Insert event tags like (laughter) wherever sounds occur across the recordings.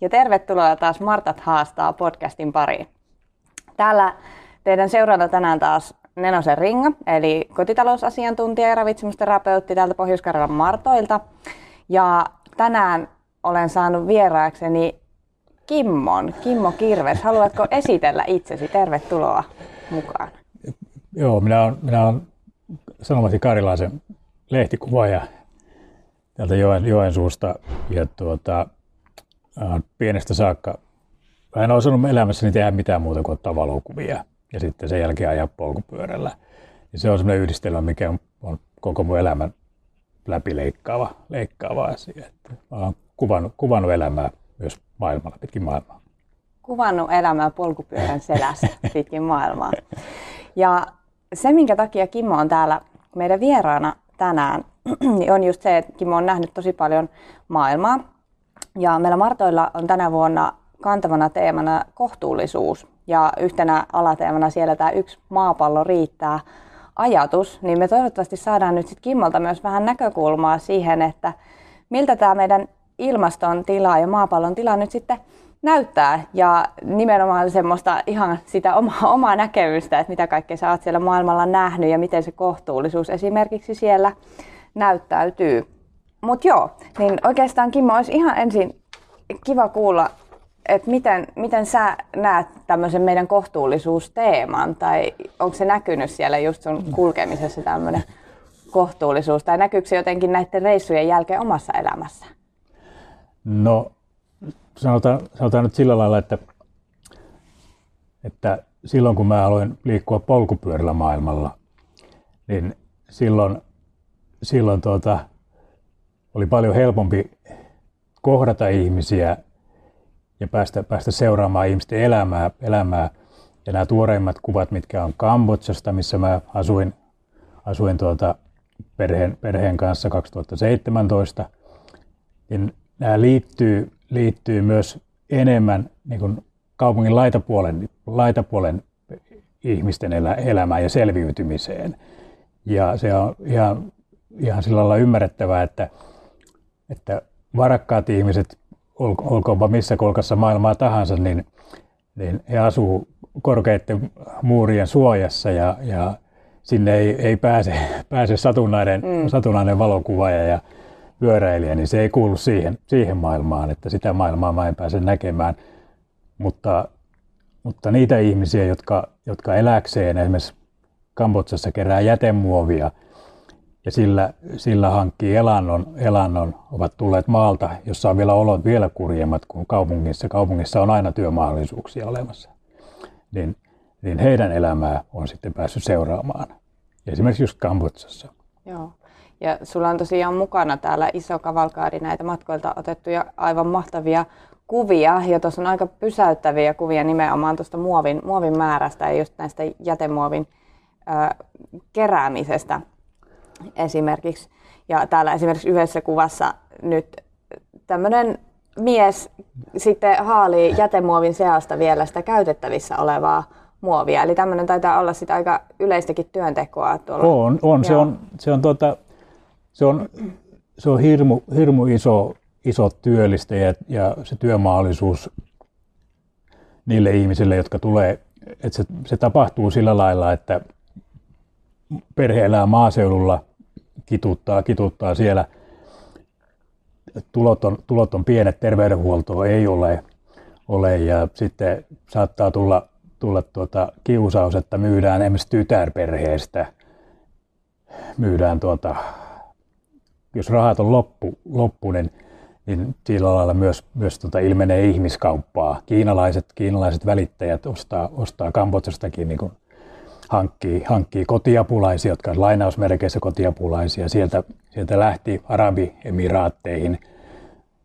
ja tervetuloa taas Martat haastaa podcastin pariin. Täällä teidän seurana tänään taas Nenosen Ringa, eli kotitalousasiantuntija ja ravitsemusterapeutti täältä pohjois Martoilta. Ja tänään olen saanut vieraakseni Kimmon, Kimmo Kirves. Haluatko esitellä itsesi? Tervetuloa mukaan. Joo, minä olen, minä olen Sanomasi Karilaisen lehtikuvaaja täältä Joen, Joensuusta. Ja tuota, pienestä saakka mä en osannut elämässäni tehdä mitään muuta kuin ottaa valokuvia ja sitten sen jälkeen ajaa polkupyörällä. Ja se on semmoinen yhdistelmä, mikä on, on koko mun elämän läpi leikkaava, leikkaava asia. Että mä oon kuvannut, kuvannut elämää myös maailmalla, pitkin maailmaa. Kuvannut elämää polkupyörän selässä (laughs) pitkin maailmaa. Ja se, minkä takia Kimmo on täällä meidän vieraana tänään, (clears throat) on just se, että Kimmo on nähnyt tosi paljon maailmaa ja meillä Martoilla on tänä vuonna kantavana teemana kohtuullisuus. Ja yhtenä alateemana siellä tämä yksi maapallo riittää ajatus, niin me toivottavasti saadaan nyt sitten Kimmolta myös vähän näkökulmaa siihen, että miltä tämä meidän ilmaston tila ja maapallon tila nyt sitten näyttää. Ja nimenomaan semmoista ihan sitä omaa, (laughs) omaa näkemystä, että mitä kaikkea sä oot siellä maailmalla nähnyt ja miten se kohtuullisuus esimerkiksi siellä näyttäytyy. Mutta joo, niin oikeastaan Kimmo olisi ihan ensin kiva kuulla, että miten, miten sä näet tämmöisen meidän kohtuullisuusteeman, tai onko se näkynyt siellä just sun kulkemisessa tämmöinen kohtuullisuus, tai näkyykö se jotenkin näiden reissujen jälkeen omassa elämässä? No, sanotaan, sanotaan nyt sillä lailla, että, että silloin kun mä aloin liikkua polkupyörällä maailmalla, niin silloin, silloin tuota, oli paljon helpompi kohdata ihmisiä ja päästä, päästä seuraamaan ihmisten elämää, elämää. Ja nämä tuoreimmat kuvat, mitkä on Kambodsasta, missä mä asuin, asuin tuota perheen, perheen kanssa 2017, niin nämä liittyy, liittyy myös enemmän niin kuin kaupungin laitapuolen, laitapuolen ihmisten elä, elämään ja selviytymiseen. Ja se on ihan, ihan sillä lailla ymmärrettävää, että että varakkaat ihmiset, olkoonpa missä kolkassa maailmaa tahansa, niin, niin he asuu korkeiden muurien suojassa ja, ja sinne ei, ei pääse, (laughs) pääse satunnainen, mm. satunnainen valokuvaaja ja pyöräilijä, niin se ei kuulu siihen, siihen maailmaan, että sitä maailmaa mä en pääse näkemään. Mutta, mutta niitä ihmisiä, jotka, jotka eläkseen esimerkiksi Kambotsassa kerää jätemuovia – ja sillä, sillä hankkii elannon, elannon, ovat tulleet maalta, jossa on vielä olot vielä kurjemmat kuin kaupungissa. Kaupungissa on aina työmahdollisuuksia olemassa. Niin, niin heidän elämää on sitten päässyt seuraamaan. Esimerkiksi just Kambodsassa. Joo. Ja sulla on tosiaan mukana täällä iso kavalkaadi näitä matkoilta otettuja aivan mahtavia kuvia. Ja tuossa on aika pysäyttäviä kuvia nimenomaan tuosta muovin, muovin määrästä ja just näistä jätemuovin ö, keräämisestä esimerkiksi. Ja täällä esimerkiksi yhdessä kuvassa nyt tämmöinen mies sitten haalii jätemuovin seasta vielä sitä käytettävissä olevaa muovia. Eli tämmöinen taitaa olla sitä aika yleistäkin työntekoa tuolla. On, on. Se on, se on, tuota, se on, se on hirmu, hirmu iso, iso työllistä ja, ja se työmahdollisuus niille ihmisille, jotka tulee, että se, se tapahtuu sillä lailla, että perhe elää maaseudulla – kituttaa, kituttaa siellä. Tulot on, tulot on pienet, terveydenhuoltoa ei ole, ole ja sitten saattaa tulla, tulla tuota kiusaus, että myydään esimerkiksi tytärperheestä, myydään tuota, jos rahat on loppu, loppu niin, niin sillä lailla myös, myös tuota ilmenee ihmiskauppaa. Kiinalaiset, kiinalaiset välittäjät ostaa, ostaa Kambodsastakin niin kuin hankkii, hankkii kotiapulaisia, jotka on lainausmerkeissä kotiapulaisia. Sieltä, sieltä lähti Arabiemiraatteihin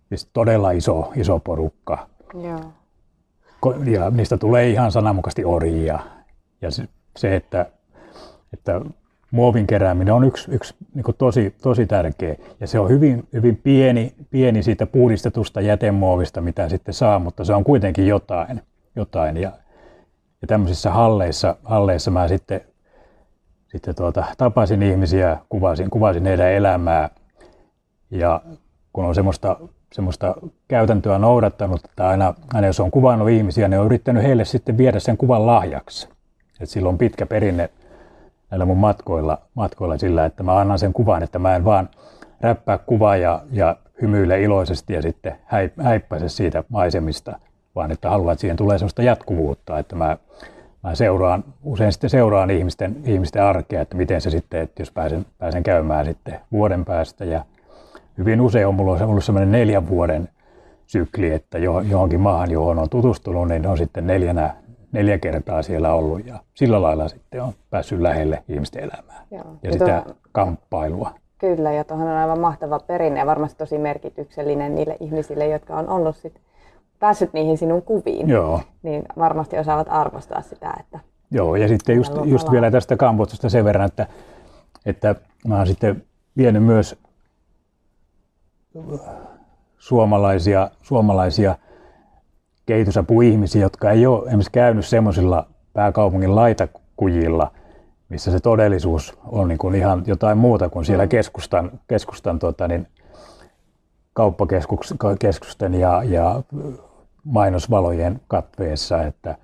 siis todella iso, iso porukka. Joo. ja niistä tulee ihan sananmukaisesti orjia. Ja se, että, että muovin kerääminen on yksi, yksi niin tosi, tosi tärkeä. Ja se on hyvin, hyvin pieni, pieni siitä puhdistetusta jätemuovista, mitä sitten saa, mutta se on kuitenkin jotain. jotain. Ja, ja tämmöisissä halleissa, halleissa mä sitten, sitten tuota, tapasin ihmisiä, kuvasin, kuvasin heidän elämää. Ja kun on semmoista, semmoista käytäntöä noudattanut, että aina, aina jos on kuvannut ihmisiä, niin on yrittänyt heille sitten viedä sen kuvan lahjaksi. Et sillä on pitkä perinne näillä mun matkoilla, matkoilla sillä, että mä annan sen kuvan, että mä en vaan räppää kuvaa ja, ja hymyile iloisesti ja sitten häippäise siitä maisemista, vaan että haluan, että siihen tulee sellaista jatkuvuutta, että mä, mä seuraan, usein sitten seuraan ihmisten, ihmisten arkea, että miten se sitten, että jos pääsen, pääsen käymään sitten vuoden päästä ja hyvin usein on mulla ollut sellainen neljän vuoden sykli, että johonkin maahan, johon on tutustunut, niin on sitten neljänä, neljä kertaa siellä ollut ja sillä lailla sitten on päässyt lähelle ihmisten elämää Joo. ja, ja sitä tuo, kamppailua. Kyllä, ja tuohon on aivan mahtava perinne ja varmasti tosi merkityksellinen niille ihmisille, jotka on ollut sit päässyt niihin sinun kuviin. Joo. Niin varmasti osaavat arvostaa sitä, että... Joo, ja sitten just, just vielä tästä Kambodžasta sen verran, että, että mä oon sitten vienyt myös suomalaisia, suomalaisia kehitysapuihmisiä, jotka ei ole esimerkiksi käynyt semmoisilla pääkaupungin laitakujilla, missä se todellisuus on niin kuin ihan jotain muuta kuin siellä keskustan, keskustan tota, niin, kauppakeskusten ja, ja mainosvalojen katveessa, että,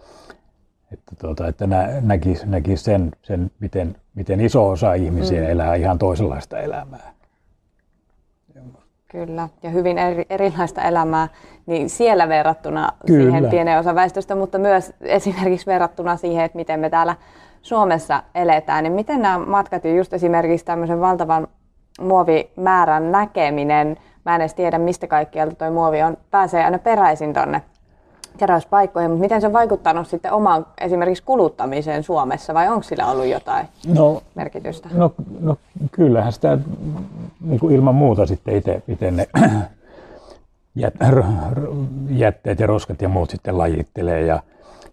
että, tuota, että nä, näki, näki sen, sen miten, miten iso osa ihmisiä mm. elää ihan toisenlaista elämää. Kyllä, ja hyvin eri, erilaista elämää niin siellä verrattuna Kyllä. siihen pienen osa väestöstä, mutta myös esimerkiksi verrattuna siihen, että miten me täällä Suomessa eletään. Niin miten nämä matkat ja just esimerkiksi tämmöisen valtavan muovimäärän näkeminen, mä en edes tiedä mistä kaikkialta tuo muovi on, pääsee aina peräisin tuonne keräyspaikkoihin, mutta miten se on vaikuttanut sitten omaan esimerkiksi kuluttamiseen Suomessa vai onko sillä ollut jotain no, merkitystä? No, no kyllähän sitä niin kuin ilman muuta sitten itse ne (clears throat) jätteet ja roskat ja muut sitten lajittelee ja,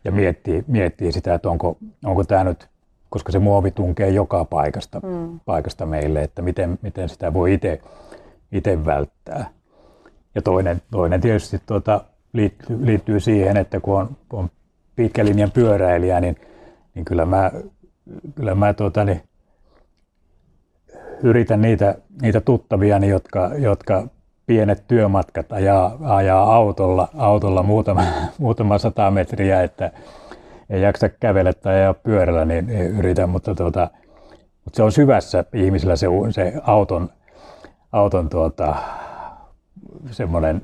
ja miettii, miettii sitä, että onko, onko tämä nyt, koska se muovi tunkee joka paikasta, mm. paikasta meille, että miten, miten sitä voi itse välttää. Ja toinen, toinen tietysti tuota, liittyy, liittyy siihen, että kun on, on pitkä linjan pyöräilijä, niin, niin kyllä mä, kyllä mä tuota, niin, yritän niitä, niitä tuttaviani, jotka, jotka pienet työmatkat ajaa, ajaa autolla, autolla muutama, (laughs) muutama sata metriä, että ei jaksa kävellä tai ajaa pyörällä, niin yritän, mutta, tuota, mutta se on syvässä ihmisillä se, se auton, auton tuota, semmoinen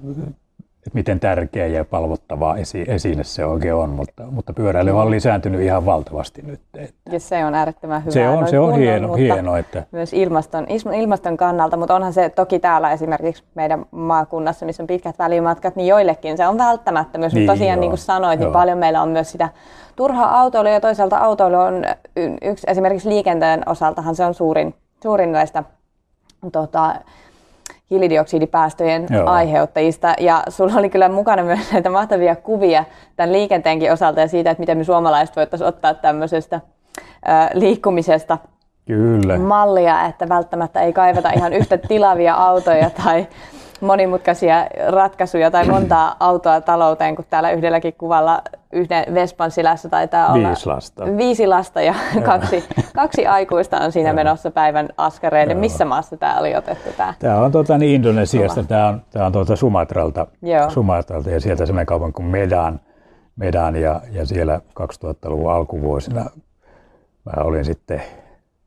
että miten tärkeä ja palvottava esi- esine se oikein on, mutta, mutta pyöräily on lisääntynyt ihan valtavasti nyt. Että. Ja se on äärettömän hyvä. Se on, se on hieno, hieno. Että... Myös ilmaston, ilmaston kannalta, mutta onhan se toki täällä esimerkiksi meidän maakunnassa, missä on pitkät välimatkat, niin joillekin se on välttämättömyys. Niin, mutta tosiaan joo, niin kuin sanoit, niin paljon meillä on myös sitä turhaa autoilua ja toisaalta autoilu on yksi, esimerkiksi liikenteen osaltahan se on suurin, suurin näistä tota, hiilidioksidipäästöjen Joo. aiheuttajista. Ja sulla oli kyllä mukana myös näitä mahtavia kuvia tämän liikenteenkin osalta ja siitä, että miten me suomalaiset voitaisiin ottaa tämmöisestä äh, liikkumisesta Kyllä. mallia, että välttämättä ei kaivata ihan yhtä tilavia autoja tai monimutkaisia ratkaisuja tai montaa (clears throat) autoa talouteen, kun täällä yhdelläkin kuvalla yhden Vespan silässä taitaa olla viisi lasta, viisi lasta ja kaksi, kaksi aikuista on siinä menossa päivän askareiden. Missä maassa tämä oli otettu? Tämä, tämä on tuota, niin Indonesiasta, tämä on, tämä on tuota Sumatralta, Sumatralta ja sieltä semmoinen kaupan kuin Medan, Medan ja, ja siellä 2000-luvun alkuvuosina mä olin sitten,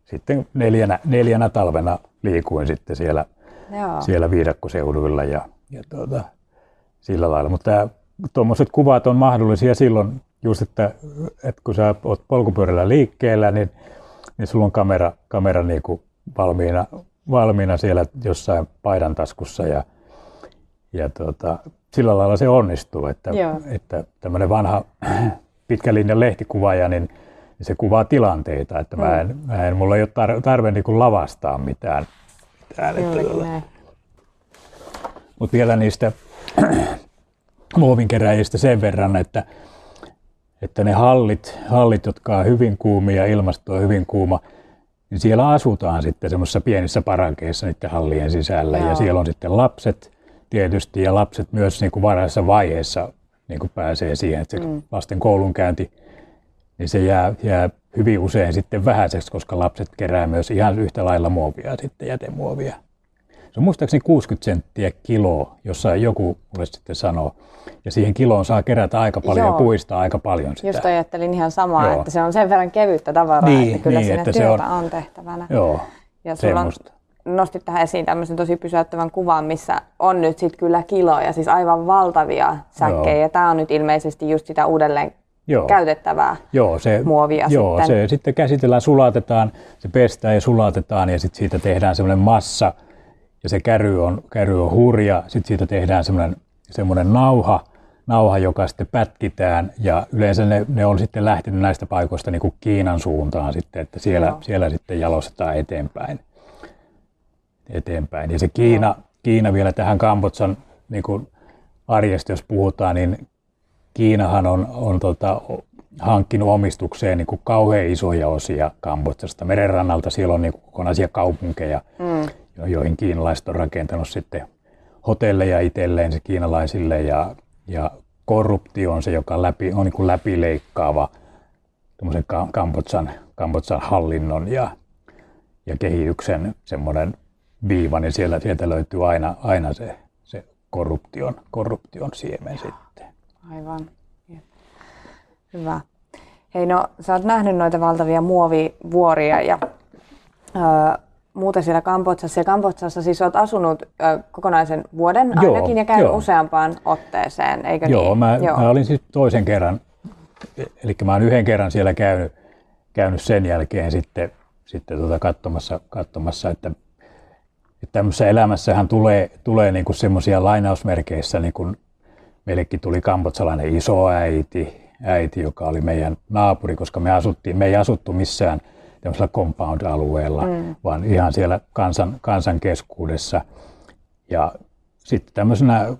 sitten neljänä, neljänä talvena liikuin sitten siellä Joo. siellä viidakkoseuduilla ja, ja tuota, sillä lailla. Mutta tuommoiset kuvat on mahdollisia silloin just, että, että kun sä oot polkupyörällä liikkeellä, niin, niin sulla on kamera, kamera niin kuin valmiina, valmiina siellä jossain paidan taskussa ja, ja tuota, sillä lailla se onnistuu, että, että tämmöinen vanha pitkän linjan lehtikuvaaja, niin, se kuvaa tilanteita, että mm. mä en, mä en, mulla ei ole tarve, tarve niin kuin lavastaa mitään, mutta vielä niistä (clears throat) muovinkeräjistä sen verran, että, että ne hallit, hallit, jotka on hyvin kuumia, ilmasto on hyvin kuuma, niin siellä asutaan sitten semmoisissa pienissä parankeissa niiden hallien sisällä. Joo. Ja siellä on sitten lapset tietysti, ja lapset myös niin kuin varhaisessa vaiheessa niin kuin pääsee siihen, että se mm. lasten koulunkäynti, niin se jää, jää hyvin usein sitten vähäiseksi, koska lapset kerää myös ihan yhtä lailla muovia sitten jätemuovia. Se on muistaakseni 60 senttiä kilo, jossa joku mulle sitten sanoo. Ja siihen kiloon saa kerätä aika paljon Joo. ja puistaa aika paljon sitä. Just ajattelin ihan samaa, Joo. että se on sen verran kevyttä tavaraa, niin, että kyllä niin, siinä että työtä on... on tehtävänä. Joo, ja sulla on, nostit tähän esiin tämmöisen tosi pysäyttävän kuvan, missä on nyt sitten kyllä kiloja, siis aivan valtavia säkkejä. Joo. Ja tämä on nyt ilmeisesti just sitä uudelleen joo. käytettävää joo, se, muovia joo, sitten. se sitten käsitellään, sulatetaan, se pestään ja sulatetaan ja sitten siitä tehdään semmoinen massa ja se käry on, käry on hurja. Sitten siitä tehdään semmoinen, semmoinen nauha, nauha, joka sitten pätkitään ja yleensä ne, ne on sitten lähtenyt näistä paikoista niin kuin Kiinan suuntaan sitten, että siellä, siellä sitten jalostetaan eteenpäin. eteenpäin. Ja se Kiina, Kiina vielä tähän Kambotsan niin kuin arjesta, jos puhutaan, niin Kiinahan on, on tota, hankkinut omistukseen niin kuin kauhean isoja osia Kambodsasta. Merenrannalta siellä on niin kuin kokonaisia kaupunkeja, mm. joihin kiinalaiset on rakentanut sitten hotelleja itselleen se kiinalaisille ja, ja korruptio on se, joka läpi, on niin kuin läpileikkaava Kambodsan, Kambodsan hallinnon ja, ja kehityksen semmoinen viiva, niin siellä, sieltä löytyy aina, aina se, se korruption, korruption siemen sitten. Aivan. Hyvä. Hei no, sä oot nähnyt noita valtavia muovivuoria ja öö, muuta siellä Kambodsassa. Ja Kambodsassa siis olet asunut ö, kokonaisen vuoden joo, ainakin ja käynyt joo. useampaan otteeseen, eikö joo, niin? Mä, joo, mä olin siis toisen kerran, eli mä oon yhden kerran siellä käynyt, käynyt sen jälkeen sitten, sitten tuota katsomassa, katsomassa, että, että tämmöisessä elämässähän tulee, tulee niinku semmoisia lainausmerkeissä, niin kuin meillekin tuli kambotsalainen isoäiti, äiti, joka oli meidän naapuri, koska me asuttiin, me ei asuttu missään – tämmöisellä compound-alueella, mm. vaan ihan siellä kansan, kansan keskuudessa. Ja sitten tämmöisenä äh,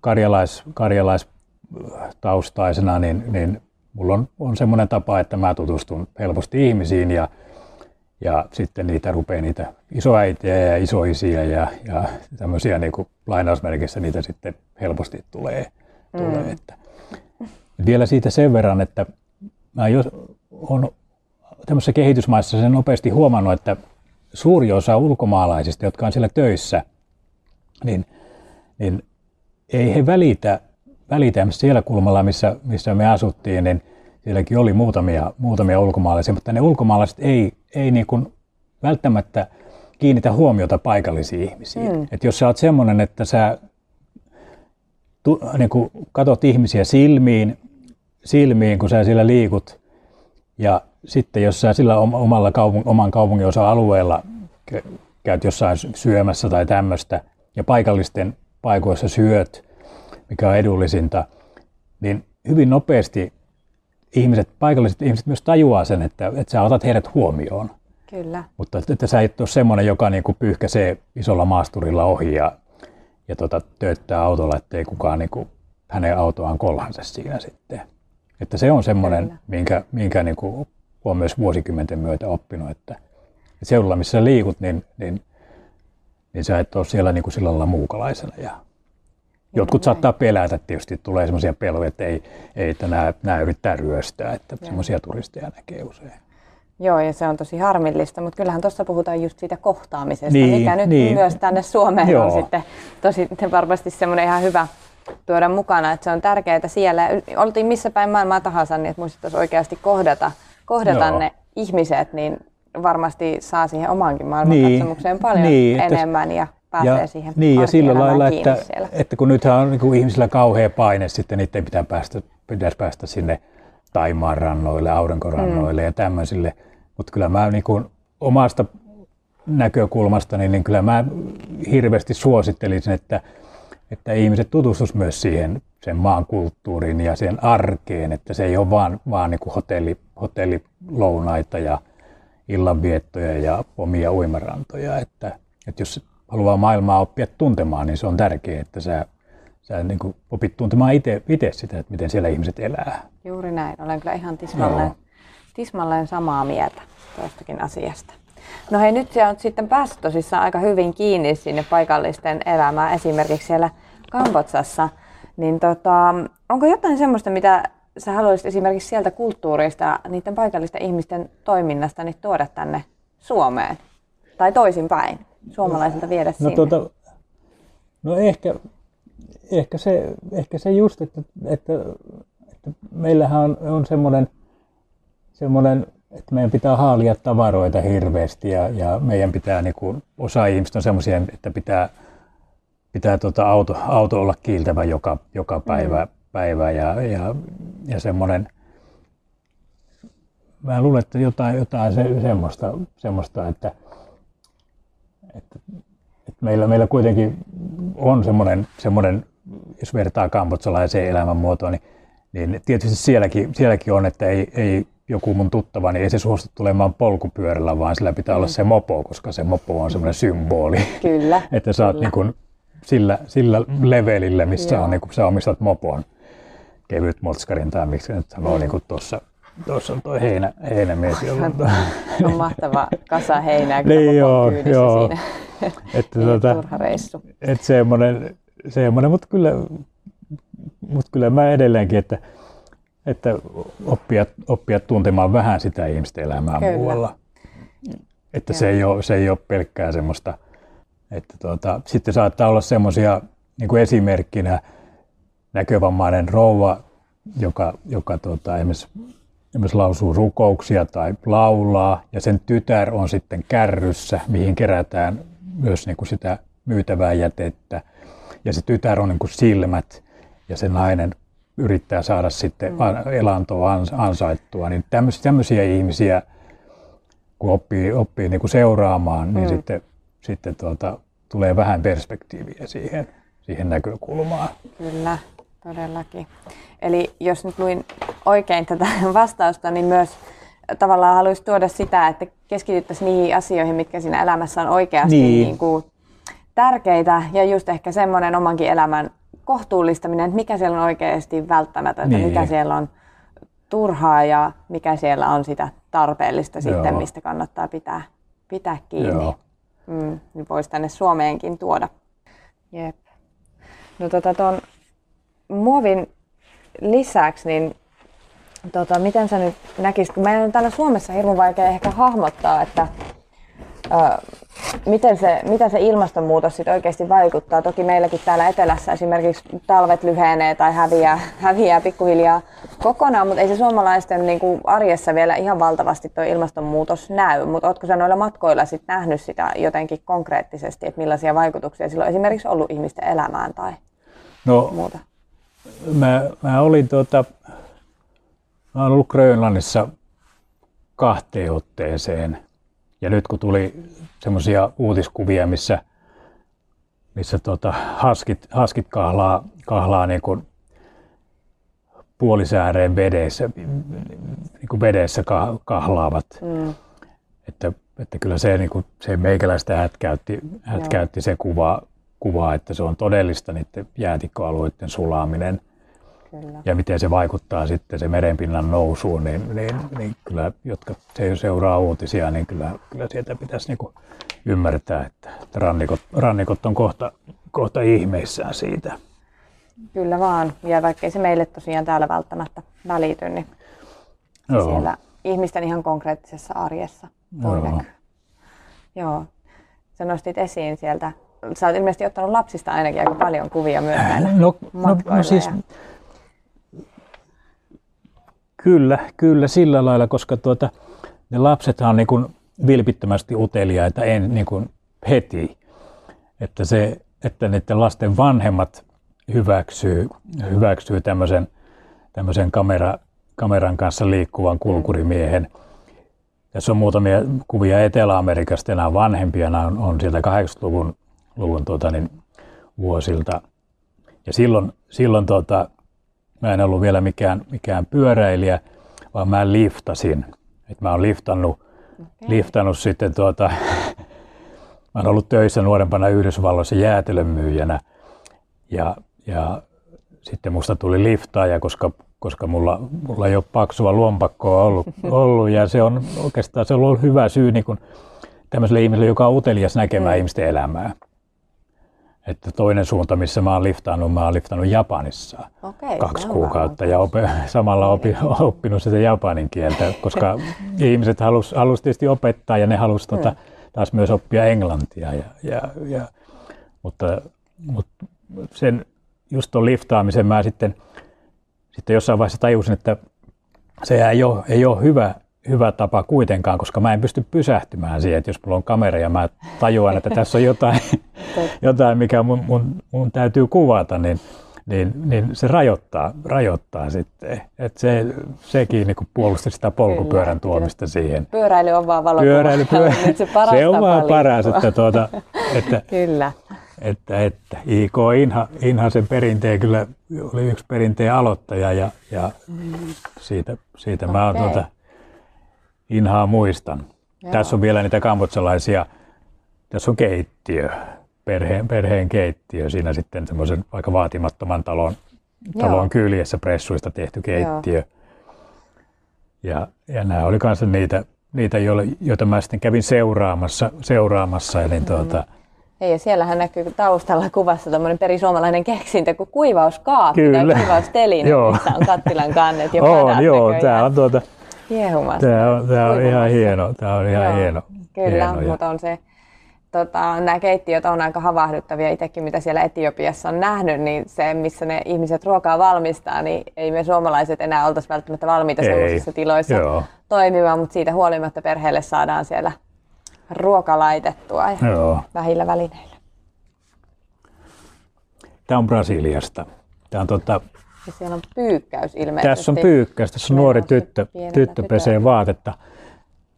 karjalais, karjalaistaustaisena, niin, niin mulla on, on semmoinen tapa, että mä tutustun helposti ihmisiin ja, ja sitten niitä rupeaa niitä isoäitiä ja isoisiä ja, ja tämmöisiä niin kuin lainausmerkissä niitä sitten helposti tulee. Mm. tulee että. Vielä siitä sen verran, että mä jos, on tämmöisissä kehitysmaissa sen nopeasti huomannut, että suuri osa ulkomaalaisista, jotka on siellä töissä, niin, niin ei he välitä, välitä siellä kulmalla, missä, missä me asuttiin, niin sielläkin oli muutamia, muutamia ulkomaalaisia, mutta ne ulkomaalaiset ei, ei niin kuin välttämättä kiinnitä huomiota paikallisiin ihmisiin. Mm. Et jos sä oot semmoinen, että sä tu, niin kuin katot ihmisiä silmiin, silmiin, kun sä siellä liikut, ja sitten jos sä sillä omalla kaupung, oman kaupungin osa-alueella käyt jossain syömässä tai tämmöistä ja paikallisten paikoissa syöt, mikä on edullisinta, niin hyvin nopeasti ihmiset, paikalliset ihmiset myös tajuaa sen, että, että sä otat heidät huomioon. Kyllä. Mutta että, että sä et ole semmoinen, joka niin kuin pyyhkäsee isolla maasturilla ohi ja, ja tota, tööttää autolla, ettei kukaan niin kuin, hänen autoaan kolhansa siinä sitten. Että se on semmoinen, Kyllä. minkä, minkä niin kuin olen myös vuosikymmenten myötä oppinut, että seudulla, missä sä liikut, niin, niin, niin sä et ole siellä niin kuin sillä lailla muukalaisena. Ja jotkut saattaa pelätä, tietysti tulee semmoisia peloja, että ei, ei että nämä, nämä yrittää ryöstää, että semmoisia turisteja näkee usein. Joo, ja se on tosi harmillista, mutta kyllähän tuossa puhutaan just siitä kohtaamisesta, niin, mikä nyt niin. myös tänne Suomeen Joo. on sitten tosi varmasti semmoinen ihan hyvä tuoda mukana, että se on tärkeää siellä. Oltiin missä päin maailmaa tahansa, niin että muistettaisiin oikeasti kohdata kohdata Joo. ne ihmiset, niin varmasti saa siihen omaankin maailmankatsomukseen niin, paljon niin, enemmän ja pääsee ja, siihen Niin, ja sillä lailla, että, että kun nythän on niin kuin ihmisillä kauhea paine, sitten niiden pitää päästä, pitäisi päästä sinne Taimaan rannoille, aurinkorannoille mm. ja tämmöisille. Mutta kyllä mä niin kuin omasta näkökulmastani, niin kyllä mä hirveästi suosittelisin, että, että ihmiset tutustuisivat myös siihen sen maan kulttuuriin ja sen arkeen, että se ei ole vaan, vaan niin kuin hotelli, hotellilounaita ja illanviettoja ja omia uimarantoja. Että, että jos haluaa maailmaa oppia tuntemaan, niin se on tärkeää, että sä, sä niin kuin opit tuntemaan itse, sitä, että miten siellä ihmiset elää. Juuri näin. Olen kyllä ihan tismalleen, tismalleen samaa mieltä tuostakin asiasta. No hei, nyt sä oot sitten päässyt tosissaan aika hyvin kiinni sinne paikallisten elämään, esimerkiksi siellä Kambotsassa. Niin tota, onko jotain semmoista, mitä sä haluaisit esimerkiksi sieltä kulttuurista, niiden paikallisten ihmisten toiminnasta niin tuoda tänne Suomeen? Tai toisinpäin, suomalaisilta viedä no, sinne? Tuota, no ehkä, ehkä, se, ehkä se just, että, että, että meillähän on, on semmoinen, semmoinen, että meidän pitää haalia tavaroita hirveästi ja, ja meidän pitää, niin kuin, osa ihmistä on semmoisia, että pitää, pitää tota auto, auto olla kiiltävä joka, joka päivä, mm. päivä ja, ja, ja semmoinen, mä luulen, että jotain, jotain se, semmoista, semmoista, että, että, että meillä, meillä kuitenkin on semmoinen, semmoinen jos vertaa kambotsalaiseen elämänmuotoon, niin, niin tietysti sielläkin, sielläkin on, että ei, ei joku mun tuttava, niin ei se suostu tulemaan polkupyörällä, vaan sillä pitää mm. olla se mopo, koska se mopo on semmoinen symboli. Kyllä. (laughs) että sä oot niin kuin sillä, sillä levelillä, missä Joo. on, niin kuin sä omistat mopon kevyt motskarin tai miksi nyt sanoo mm. niin kuin tuossa Tuossa on tuo heinä, heinämies. On, on mahtava kasa heinää niin, joo, joo. siinä. Että, tuota, turha reissu. Että semmoinen, semmoinen mutta kyllä, mutta kyllä mä edelleenkin, että, että oppia, oppia tuntemaan vähän sitä ihmisten elämää kyllä. muualla. Että se ei, ole, se ei ole pelkkää semmoista, että tuota, sitten saattaa olla semmoisia niin kuin esimerkkinä näkövammainen rouva, joka, joka tuota, esimerkiksi, esimerkiksi lausuu rukouksia tai laulaa, ja sen tytär on sitten kärryssä, mihin kerätään myös niin kuin sitä myytävää jätettä ja se tytär on niin kuin silmät ja se nainen yrittää saada sitten mm. elantoa ansaittua, niin tämmöisiä ihmisiä, kun oppii, oppii niin kuin seuraamaan, niin mm. sitten, sitten tuota, tulee vähän perspektiiviä siihen, siihen näkökulmaan. Kyllä, todellakin. Eli jos nyt luin oikein tätä (laughs) vastausta, niin myös tavallaan haluaisi tuoda sitä, että keskityttäisiin niihin asioihin, mitkä siinä elämässä on oikeasti niin. Niin kuin tärkeitä ja just ehkä semmoinen omankin elämän kohtuullistaminen, että mikä siellä on oikeasti välttämätöntä, niin. mikä siellä on turhaa ja mikä siellä on sitä tarpeellista Joo. sitten, mistä kannattaa pitää, pitää kiinni. Joo. Mm, niin voisi tänne Suomeenkin tuoda. Jep. No tota ton muovin lisäksi, niin tota, miten sä nyt näkisit, kun meillä on täällä Suomessa hirveän vaikea ehkä hahmottaa, että ö, miten se, mitä se ilmastonmuutos sit oikeasti vaikuttaa. Toki meilläkin täällä etelässä esimerkiksi talvet lyhenee tai häviää, (laughs) häviää pikkuhiljaa kokonaan, mutta ei se suomalaisten niin kuin arjessa vielä ihan valtavasti tuo ilmastonmuutos näy. Mutta oletko sä noilla matkoilla sit nähnyt sitä jotenkin konkreettisesti, että millaisia vaikutuksia sillä on esimerkiksi ollut ihmisten elämään tai no, muuta? Mä, mä olin tuota, mä olen ollut Grönlannissa kahteen otteeseen – ja nyt kun tuli semmoisia uutiskuvia, missä, missä tota, haskit, haskit kahlaa, kahlaa niin kuin puolisääreen vedessä, niin kuin vedessä kahlaavat. Mm. Että, että kyllä se, niin kuin, se meikäläistä hätkäytti, hätkäytti se kuva, kuva, että se on todellista niiden jäätikkoalueiden sulaaminen. Kyllä. ja miten se vaikuttaa sitten se merenpinnan nousuun, niin, niin, niin kyllä, jotka seuraa uutisia, niin kyllä, kyllä sieltä pitäisi niin ymmärtää, että rannikot, rannikot on kohta, kohta ihmeissään siitä. Kyllä vaan, ja vaikkei se meille tosiaan täällä välttämättä välity, niin Joo. siellä ihmisten ihan konkreettisessa arjessa voi Joo. näkyä. Joo. Sä nostit esiin sieltä, sä oot ilmeisesti ottanut lapsista ainakin aika paljon kuvia myös näillä no, no, no siis, Kyllä, kyllä sillä lailla, koska tuota, ne lapsethan on niin kuin vilpittömästi uteliaita en, niin kuin heti. Että, se, että niiden lasten vanhemmat hyväksyy, hyväksyy tämmöisen, tämmöisen kamera, kameran kanssa liikkuvan kulkurimiehen. Tässä on muutamia kuvia Etelä-Amerikasta, nämä vanhempia, nämä on, on sieltä 80-luvun luvun, tuota, niin, vuosilta. Ja silloin, silloin tuota, Mä en ollut vielä mikään, mikään pyöräilijä, vaan mä liftasin. Et mä oon liftannut, okay. liftannut sitten tuota, (laughs) mä oon ollut töissä nuorempana Yhdysvalloissa jäätelömyyjänä. Ja, ja sitten musta tuli liftaaja, koska, koska mulla, mulla ei ole paksua lompakkoa ollut, (laughs) ollut ja se on oikeastaan se on ollut hyvä syy niin kuin tämmöiselle ihmiselle, joka on utelias näkemään mm. ihmisten elämää. Että toinen suunta, missä mä oon liftannut, mä oon liftannut Japanissa Okei, kaksi kuukautta ja ope, samalla opi, (laughs) oppinut sitä japanin kieltä, koska (laughs) ihmiset halus, halus tietysti opettaa ja ne halus mm. tota, taas myös oppia englantia. Ja, ja, ja, mutta, mutta sen, just tuon liftaamisen mä sitten, sitten jossain vaiheessa tajusin, että se ei ole, ei ole hyvä, hyvä tapa kuitenkaan, koska mä en pysty pysähtymään siihen, että jos mulla on kamera ja mä tajuan, että tässä on jotain, (laughs) jotain mikä mun, mun, mun täytyy kuvata, niin, niin, niin se rajoittaa, rajoittaa sitten. Et se, sekin niin puolusti sitä polkupyörän Kyllä, tuomista siihen. Pyöräily on vaan valokuva. Pyöräily, pyörä, se, se on vaan paras, että, tuota, että, (laughs) Kyllä. Että, että IK Inha, Inha sen perinteen kyllä oli yksi perinteen aloittaja ja, ja mm. siitä, siitä okay. mä oon tuota Inhaa muistan. Joo. Tässä on vielä niitä kambotsalaisia, tässä on keittiö, perheen, perheen keittiö, siinä sitten semmoisen aika vaatimattoman talon, talon kyljessä pressuista tehty keittiö. Joo. Ja, ja nämä oli kanssa niitä, niitä joita mä sitten kävin seuraamassa, seuraamassa eli mm. tuota, ei, ja siellähän näkyy taustalla kuvassa tämmöinen perisuomalainen keksintö kuin kuivauskaappi Kyllä. tai kuivausteline, (laughs) joo. missä on kattilan kannet ja On, joo, tämä on tuota, kiehumassa. Tämä on, tämä on ihan hieno, tämä on ihan joo, hieno. Kyllä, hieno, mutta on se, tota, nämä keittiöt on aika havahduttavia itsekin, mitä siellä Etiopiassa on nähnyt, niin se, missä ne ihmiset ruokaa valmistaa, niin ei me suomalaiset enää oltaisi välttämättä valmiita sellaisissa tiloissa Joo. toimimaan, mutta siitä huolimatta perheelle saadaan siellä ruoka laitettua Joo. vähillä välineillä. Tämä on Brasiliasta. Tämä on tota, ja siellä on pyykkäys ilmeisesti. Tässä on pyykkäys, tässä on nuori tyttö, tyttö pesee vaatetta.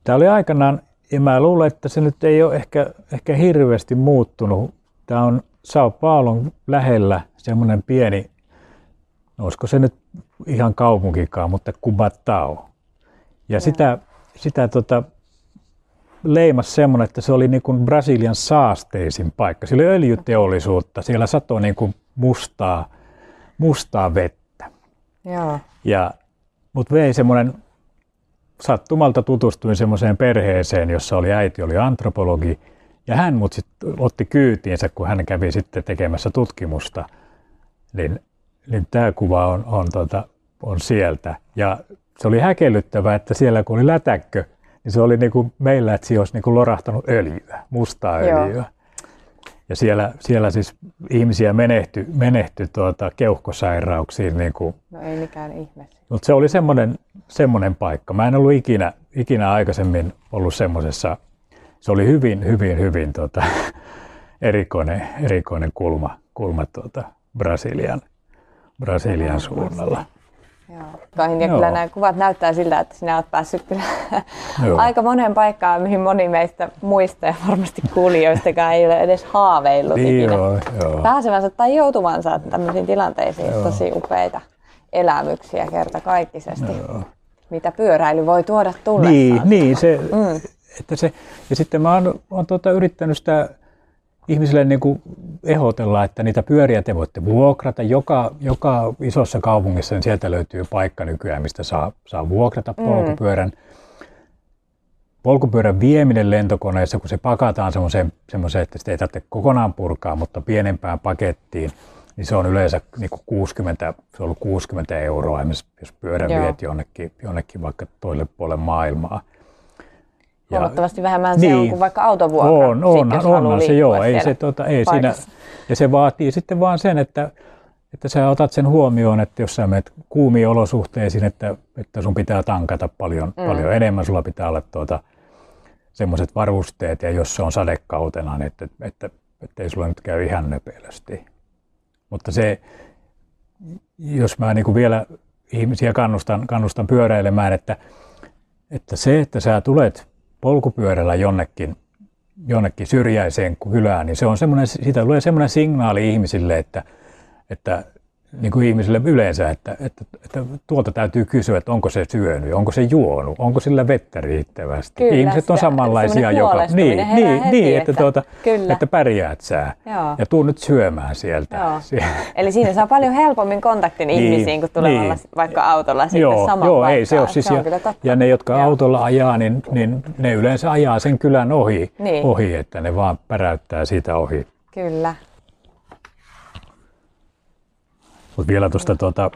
Tämä oli aikanaan, ja mä luulen, että se nyt ei ole ehkä, ehkä hirveästi muuttunut. Tämä on Sao Paulon lähellä semmoinen pieni, no olisiko se nyt ihan kaupunkikaan, mutta Kubatao. Ja no. sitä, sitä tota, leimas semmoinen, että se oli niin kuin Brasilian saasteisin paikka. Siellä oli öljyteollisuutta, siellä satoi niin kuin mustaa, mustaa vettä. Joo. Ja, mut vei semmoinen, sattumalta tutustuin semmoiseen perheeseen, jossa oli äiti, oli antropologi, ja hän mut sitten otti kyytiinsä, kun hän kävi sitten tekemässä tutkimusta. Niin, niin tämä kuva on, on, tota, on sieltä. Ja se oli häkellyttävää, että siellä kun oli lätäkkö, niin se oli niin kuin meillä, että siinä olisi niin kuin lorahtanut öljyä, mustaa öljyä. Joo. Ja siellä, siellä siis ihmisiä menehtyi, menehty tuota keuhkosairauksiin. Niin kuin. No ei mikään ihme. Mutta se oli semmoinen, semmoinen paikka. Mä en ollut ikinä, ikinä aikaisemmin ollut semmoisessa. Se oli hyvin, hyvin, hyvin tuota, (laughs) erikoinen, erikoinen kulma, kulma tuota Brasilian, Brasilian suunnalla. Joo. Ja Joo. kyllä nämä kuvat näyttää siltä, että sinä olet päässyt kyllä (laughs) aika moneen paikkaan, mihin moni meistä muista ja varmasti kuulijoistakaan ei ole edes haaveillut niin ikinä joo, joo. pääsevänsä tai joutuvansa tämmöisiin tilanteisiin. Joo. Tosi upeita elämyksiä kerta kaikkisesti. Joo. Mitä pyöräily voi tuoda tullessaan. Niin, niin se, mm. että se, ja sitten mä oon, oon tuota, yrittänyt sitä ihmisille niin kuin ehdotella, että niitä pyöriä te voitte vuokrata. Joka, joka isossa kaupungissa niin sieltä löytyy paikka nykyään, mistä saa, saa vuokrata mm. polkupyörän. Mm. Polkupyörän vieminen lentokoneessa, kun se pakataan semmoiseen, semmoiseen, että sitä ei tarvitse kokonaan purkaa, mutta pienempään pakettiin, niin se on yleensä niin kuin 60, se on ollut 60 euroa, jos pyörän Joo. viet jonnekin, jonnekin vaikka toille puolelle maailmaa. Huomattavasti vähemmän niin, se on kuin vaikka autovuokra. On, on, sit, on, on se joo. Ei se, tota, ei siinä, ja se vaatii sitten vaan sen, että, että sä otat sen huomioon, että jos sä menet kuumiin olosuhteisiin, että, että sun pitää tankata paljon, mm. paljon enemmän, sulla pitää olla tuota, semmoiset varusteet, ja jos se on sadekautena, niin että, että, että ei sulla nyt käy ihan nöpelösti. Mutta se, jos mä niin kuin vielä ihmisiä kannustan, kannustan pyöräilemään, että, että se, että sä tulet polkupyörällä jonnekin, jonnekin syrjäiseen kylään, niin se on semmoinen, siitä tulee semmoinen signaali ihmisille, että, että niin kuin ihmisille yleensä, että, että, että tuolta täytyy kysyä, että onko se syönyt, onko se juonut, onko sillä vettä riittävästi. Kyllä, Ihmiset on sitä- samanlaisia semmoinen joka... Niin, niin, heti, niin että, että- tuota, kyllä. että pärjäät sä Joo. ja tuu nyt syömään sieltä. Joo. (laughs) Sie- Eli siinä saa paljon helpommin kontaktin Niin, ihmisiin, kun tulemalla niin. vaikka autolla sitten Joo, saman joo paikkaan. ei se ole siis. se on ja, ja ne, jotka Joo. autolla ajaa, niin, niin ne yleensä ajaa sen kylän ohi, Niin. ohi, että ne vaan päräyttää siitä ohi. Kyllä. Mutta vielä tuosta tuota,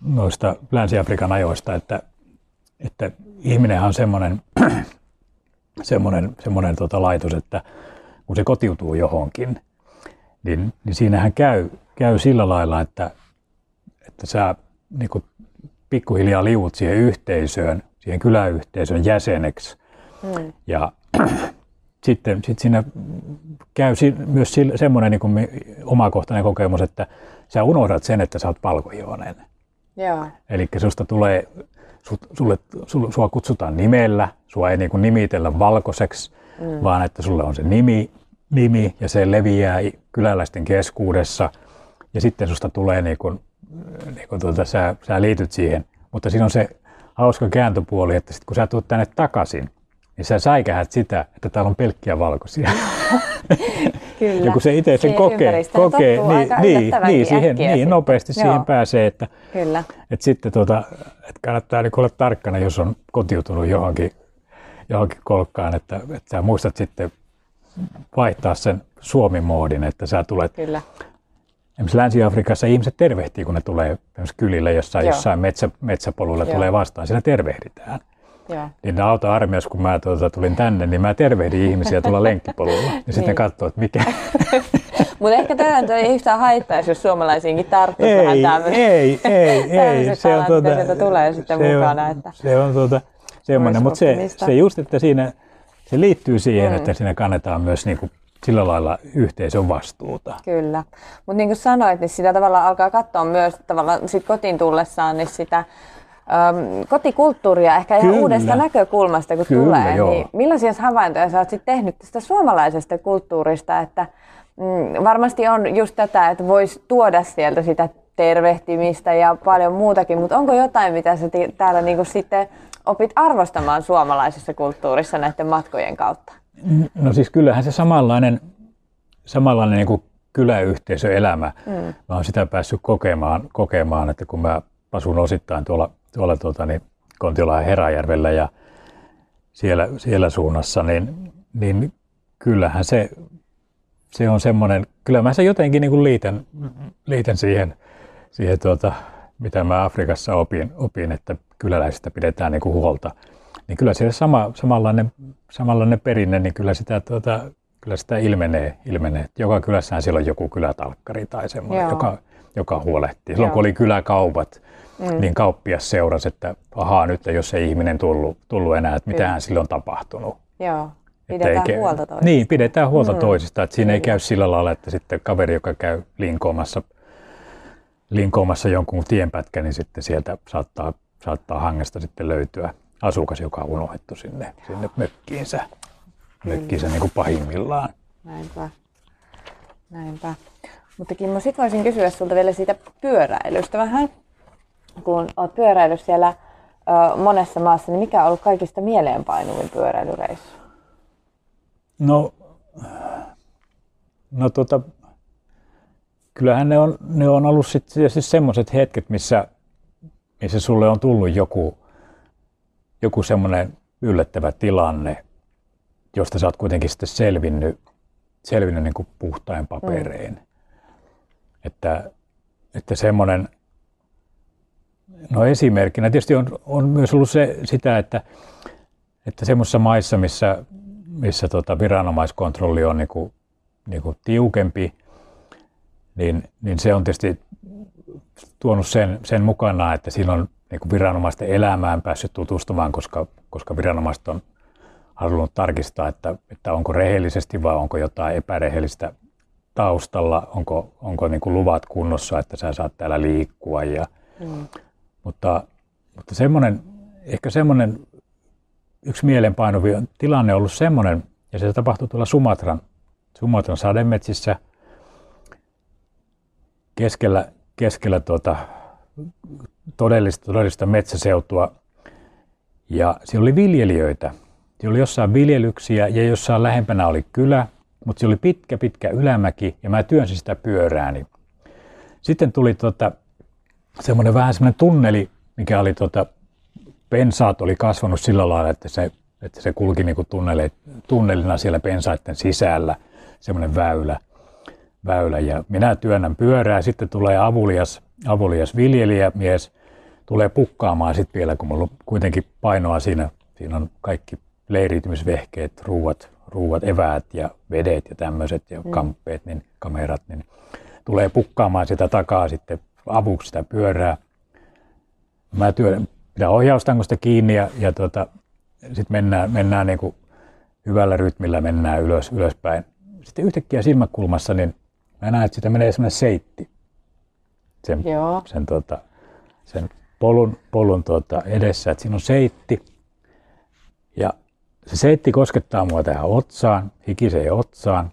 noista Länsi-Afrikan ajoista, että, että ihminenhän on semmoinen, (clears throat) semmoinen, semmoinen tota laitos, että kun se kotiutuu johonkin, niin, niin siinähän käy, käy sillä lailla, että, että sä niin kuin pikkuhiljaa liuut siihen yhteisöön, siihen kyläyhteisön jäseneksi. Mm. Ja (clears throat) sitten sit siinä käy si- myös semmoinen niin omakohtainen kokemus, että sä unohdat sen, että sä oot palkojoinen. Joo. Eli susta tulee, sut, sulle, sul, sua kutsutaan nimellä, sua ei niin kuin nimitellä valkoiseksi, mm. vaan että sulle on se nimi, nimi ja se leviää kyläläisten keskuudessa. Ja sitten susta tulee niin kuin, niin kuin tuota, sä, sä liityt siihen. Mutta siinä on se hauska kääntöpuoli, että sit kun sä tulet tänne takaisin, niin sä säikähät sitä, että täällä on pelkkiä valkoisia. (laughs) Kyllä. Ja kun se itse sen kokee, kokee niin, niin, niin, siihen, niin nopeasti Joo. siihen pääsee, että, Kyllä. että sitten tuota, että kannattaa niin olla tarkkana, jos on kotiutunut johonkin, johonkin kolkkaan, että, että sä muistat sitten vaihtaa sen Suomi-moodin, että sä tulet, Kyllä. esimerkiksi Länsi-Afrikassa ihmiset tervehtii, kun ne tulee kylille jossain, Joo. jossain metsä, metsäpolulla Joo. tulee vastaan, siellä tervehditään. Joo. Niin auto-armeijassa, kun mä tuota, tulin tänne, niin mä tervehdin ihmisiä tuolla lenkkipolulla. Ja sitten Niin. katsoo, että mikä, (laughs) Mutta ehkä tämä ei yhtään haittaisi, jos suomalaisiinkin tarttuisi vähän ei, tämmöinen. ei, ei, ei. (laughs) tämmöiset Se on, tuota, sieltä tulee sitten se mukana, On, että se on tuota, semmoinen, mutta se, se just, että siinä se liittyy siihen, Mm. että siinä kannetaan myös niin kuin sillä lailla yhteisön vastuuta. Kyllä. Mutta niin kuin sanoit, niin sitä tavallaan alkaa katsoa myös tavallaan sit kotiin tullessaan niin sitä äm, kotikulttuuria ehkä ihan Kyllä. uudesta näkökulmasta, kun Kyllä, tulee. joo. Niin millaisia havaintoja sä oot sit tehnyt tästä suomalaisesta kulttuurista, että mm, varmasti on just tätä, että voisi tuoda sieltä sitä tervehtimistä ja paljon muutakin, mutta onko jotain, mitä sä täällä niinku sitten opit arvostamaan suomalaisessa kulttuurissa näiden matkojen kautta? No siis kyllähän se samanlainen, samanlainen niin kuin kyläyhteisöelämä, mm. mä oon sitä päässyt kokemaan, kokemaan, että kun mä asun osittain tuolla, tuolla tuota, niin Kontiolan Herajärvellä ja siellä, siellä suunnassa, niin, niin kyllähän se, se on semmoinen, kyllä mä sen jotenkin niin kuin liitän, liitän siihen, siihen tuota, mitä mä Afrikassa opin, opin että kyläläisistä pidetään niin kuin huolta. Niin kyllä siellä sama, samanlainen, samanlainen perinne, niin kyllä sitä, tuota, kyllä sitä ilmenee, ilmenee. Että Joka kylässähän siellä on joku kylätalkkari tai semmoinen, Joo. joka, joka huolehtii. Silloin Joo. kun oli kyläkaupat, mm. niin kauppias seurasi, että ahaa nyt jos ei ihminen tullut, tullut enää, että mitähän sille on tapahtunut. Joo, pidetään ei, huolta toisista. Niin, pidetään huolta Mm. mm. toisista. Että siinä ei Kyllä. käy sillä lailla, että sitten kaveri, joka käy linkoomassa, linkoomassa jonkun tienpätkän, niin sitten sieltä saattaa, saattaa hangesta sitten löytyä asukas, joka on unohdettu sinne, sinne mökkiinsä. Mökkiinsä niin kuin pahimmillaan. Näinpä. Näinpä. Mutta Kimmo, sit voisin kysyä sulta vielä siitä pyöräilystä vähän. Kun olet pyöräillyt siellä ö, monessa maassa, niin mikä on ollut kaikista mieleenpainuvin pyöräilyreissu? No, no tota, kyllähän ne on, ne on ollut sitten siis semmoiset hetket, missä, missä sulle on tullut joku, joku semmoinen yllättävä tilanne, josta sä oot kuitenkin sitten selvinnyt, selvinnyt niin kuin puhtain paperein. Mm. Että, että semmoinen, no esimerkkinä tietysti on, on myös ollut se, sitä, että, että semmoisissa maissa, missä, missä tota viranomaiskontrolli on niin kuin, niin kuin tiukempi, niin, niin se on tietysti tuonut sen, sen mukana, että siinä on niin kuin viranomaisten elämään päässyt tutustumaan, koska, koska viranomaiset on halunnut tarkistaa, että, että onko rehellisesti vai onko jotain epärehellistä taustalla, onko, onko niin kuin luvat kunnossa, että sä saat täällä liikkua. Ja, Mm. Mutta, mutta semmoinen, ehkä semmoinen yksi mielenpainuvi tilanne on ollut semmoinen, ja se tapahtui tuolla Sumatran, Sumatran sademetsissä keskellä, keskellä tuota, todellista, todellista metsäseutua. Ja siellä oli viljelijöitä. Siellä oli jossain viljelyksiä ja jossain lähempänä oli kylä, mutta siellä oli pitkä, pitkä ylämäki ja mä työnsin sitä pyörääni. Sitten tuli tota, semmoinen vähän semmoinen tunneli, mikä oli tota, pensaat oli kasvanut sillä lailla, että se, että se kulki niin kuin tunneli, tunnelina siellä pensaiden sisällä, semmoinen väylä, väylä. Ja minä työnnän pyörää, sitten tulee avulias, avulias viljelijämies, tulee pukkaamaan sitten vielä, kun mulla on kuitenkin painoa siinä, siinä on kaikki leiriytymisvehkeet, ruuat, ruuat, eväät ja vedet ja tämmöiset ja mm. kamppeet, niin kamerat, niin tulee pukkaamaan sitä takaa sitten avuksi sitä pyörää. Mä työn, pidän ohjaustangosta kiinni ja, ja tota, sitten mennään, mennään niin kuin hyvällä rytmillä mennään ylös, ylöspäin. Sitten yhtäkkiä silmäkulmassa, niin mä näen, että sitä menee semmoinen seitti sen, Joo. sen, tota, sen polun, polun tota edessä, että siinä on seitti. Ja se seitti koskettaa mua tähän otsaan, hikiseen otsaan.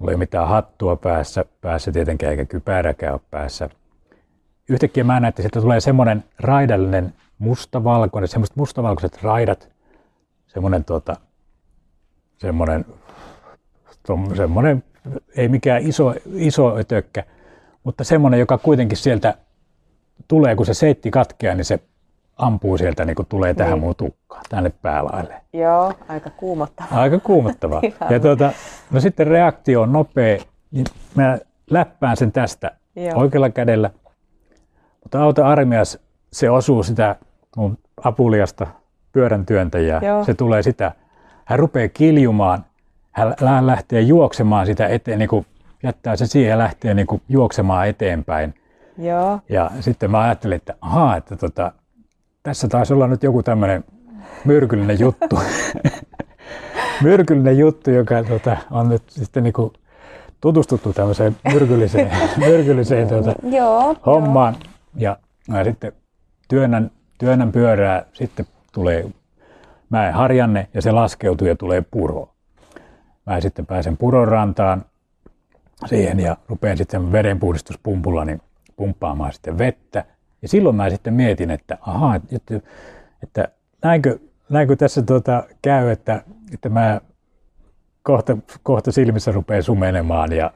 Mulla ei ole mitään hattua päässä, päässä tietenkään eikä kypäräkään ole päässä. Yhtäkkiä mä näen, että sieltä tulee semmoinen raidallinen mustavalkoinen, semmoiset mustavalkoiset raidat, semmoinen tuota, semmoinen, semmoinen, ei mikään iso, iso ötökkä, mutta semmoinen, joka kuitenkin sieltä tulee, kun se seitti katkeaa, niin se ampuu sieltä, niin kuin tulee tähän niin. mun tukkaan, tänne päälaille. Joo, aika kuumottavaa. Aika kuumottavaa. (laughs) ja tuota, no sitten reaktio on nopea, niin mä läppään sen tästä Joo. oikealla kädellä. Mutta auto armias, se osuu sitä mun apuliasta pyörän työntäjää. Joo. Se tulee sitä. Hän rupeaa kiljumaan. Hän lähtee juoksemaan sitä eteen, niin kuin jättää se siihen ja lähtee niin kuin juoksemaan eteenpäin. Joo. Ja sitten mä ajattelin, että ahaa, että tota, tässä taisi olla nyt joku tämmöinen myrkyllinen juttu. (laughs) myrkyllinen juttu, joka tota, on nyt sitten niin kuin tutustuttu tämmöiseen myrkylliseen, (laughs) myrkylliseen tuota, joo, hommaan. Jo. Ja mä sitten työnnän, työnnän pyörää, sitten tulee mäen harjanne ja se laskeutuu ja tulee puro. Mä sitten pääsen puron rantaan siihen ja rupean sitten vedenpuhdistuspumpulla niin pumppaamaan sitten vettä. Ja silloin mä sitten mietin, että ahaa, että, että näinkö, näinkö tässä tuota käy, että, että mä kohta, kohta silmissä rupeaa sumenemaan ja,